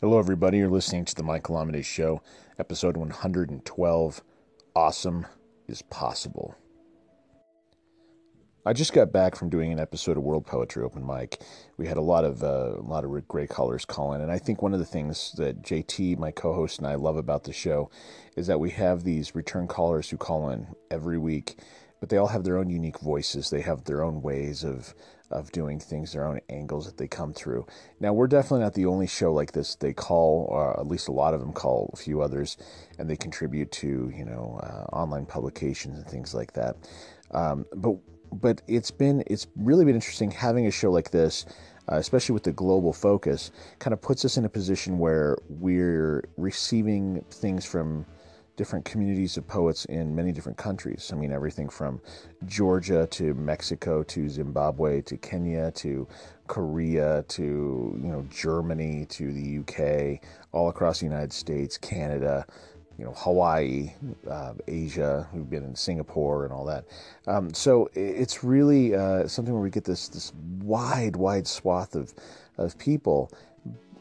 Hello, everybody. You're listening to the Michael Amidei Show, episode 112. Awesome is possible. I just got back from doing an episode of World Poetry Open Mic. We had a lot of uh, a lot of great callers call in, and I think one of the things that JT, my co-host, and I love about the show is that we have these return callers who call in every week, but they all have their own unique voices. They have their own ways of of doing things, their own angles that they come through. Now, we're definitely not the only show like this. They call, or at least a lot of them call a few others, and they contribute to, you know, uh, online publications and things like that. Um, but but it's been it's really been interesting having a show like this. Uh, especially with the global focus, kind of puts us in a position where we're receiving things from different communities of poets in many different countries. I mean, everything from Georgia to Mexico to Zimbabwe to Kenya to Korea to you know Germany to the UK, all across the United States, Canada, you know Hawaii, uh, Asia. We've been in Singapore and all that. Um, so it's really uh, something where we get this this wide, wide swath of of people,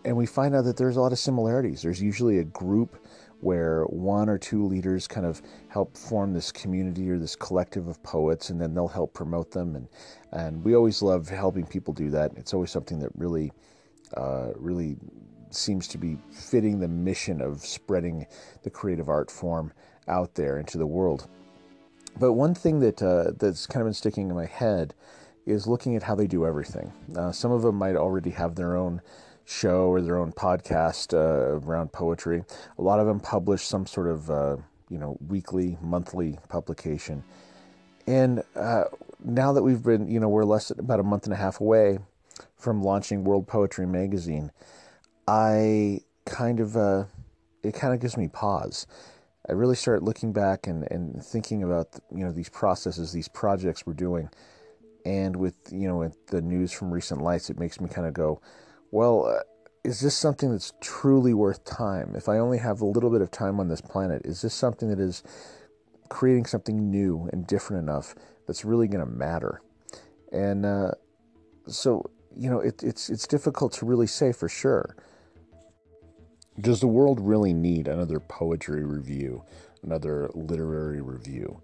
and we find out that there's a lot of similarities. There's usually a group where one or two leaders kind of help form this community or this collective of poets, and then they'll help promote them. And and we always love helping people do that. It's always something that really, uh, really seems to be fitting the mission of spreading the creative art form out there into the world. But one thing that uh, that's kind of been sticking in my head is looking at how they do everything. Uh, some of them might already have their own show or their own podcast uh, around poetry. A lot of them publish some sort of uh, you know weekly, monthly publication. And uh, now that we've been, you know, we're less about a month and a half away from launching World Poetry Magazine, I kind of uh, it kind of gives me pause. I really start looking back and, and thinking about you know these processes, these projects we're doing, and with you know with the news from recent lights, it makes me kind of go, well, uh, is this something that's truly worth time? If I only have a little bit of time on this planet, is this something that is creating something new and different enough that's really going to matter? And uh, so, you know, it, it's it's difficult to really say for sure. Does the world really need another poetry review, another literary review?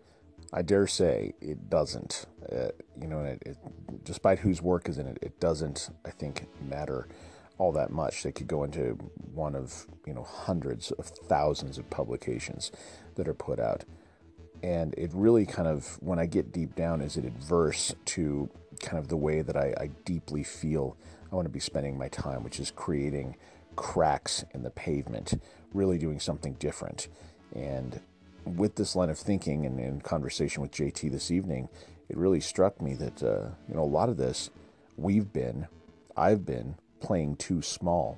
I dare say it doesn't. Uh, you know, it, it, despite whose work is in it, it doesn't, I think, matter all that much. They could go into one of, you know, hundreds of thousands of publications that are put out. And it really kind of, when I get deep down, is it adverse to kind of the way that I, I deeply feel I want to be spending my time, which is creating cracks in the pavement, really doing something different. And with this line of thinking and in conversation with JT this evening, it really struck me that uh, you know a lot of this we've been, I've been playing too small.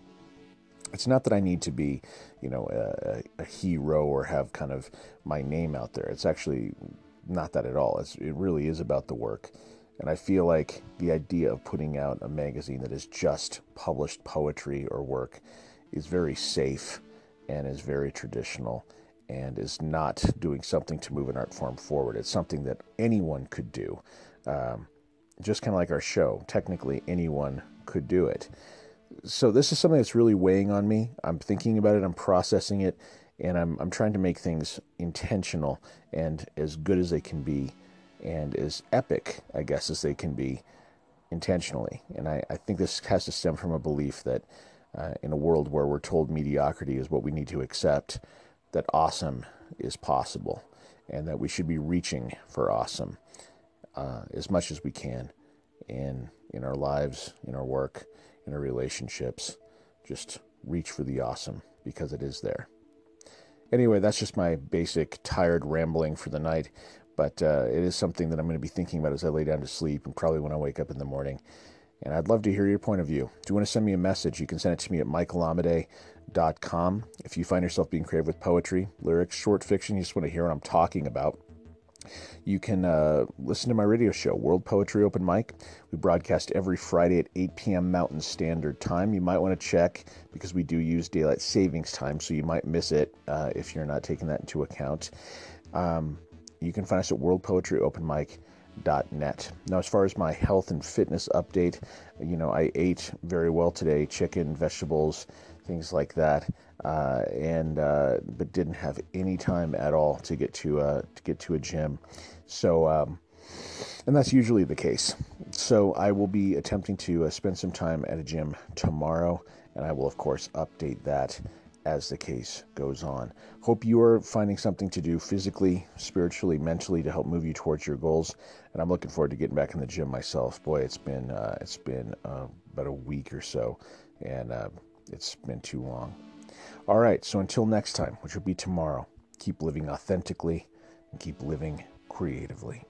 It's not that I need to be, you know, a, a hero or have kind of my name out there. It's actually not that at all. It's, it really is about the work. And I feel like the idea of putting out a magazine that is just published poetry or work is very safe and is very traditional and is not doing something to move an art form forward. It's something that anyone could do. Um, just kind of like our show, technically anyone could do it. So this is something that's really weighing on me. I'm thinking about it, I'm processing it, and I'm I'm trying to make things intentional and as good as they can be and as epic, I guess, as they can be intentionally. And I, I think this has to stem from a belief that uh, in a world where we're told mediocrity is what we need to accept, that awesome is possible and that we should be reaching for awesome uh, as much as we can in in our lives, in our work, in our relationships. Just reach for the awesome because it is there. Anyway, that's just my basic tired rambling for the night, but uh, it is something that I'm going to be thinking about as I lay down to sleep and probably when I wake up in the morning. And I'd love to hear your point of view. If you want to send me a message, you can send it to me at michaelamidei.com. If you find yourself being creative with poetry, lyrics, short fiction, you just want to hear what I'm talking about, you can uh, listen to my radio show, World Poetry Open Mic. We broadcast every Friday at 8 p.m. Mountain Standard Time. You might want to check because we do use daylight savings time, so you might miss it uh, if you're not taking that into account. Um, you can find us at World Poetry Open Mic net. Now, as far as my health and fitness update, you know, I ate very well today chicken, vegetables, things like that. Uh, and uh, but didn't have any time at all to get to uh, to get to a gym. So, um, and that's usually the case. So I will be attempting to uh, spend some time at a gym tomorrow, and I will of course update that as the case goes on. Hope you are finding something to do physically, spiritually, mentally to help move you towards your goals. And I'm looking forward to getting back in the gym myself. Boy, it's been uh, it's been uh, about a week or so, and uh, it's been too long. All right, so until next time, which will be tomorrow, keep living authentically and keep living creatively.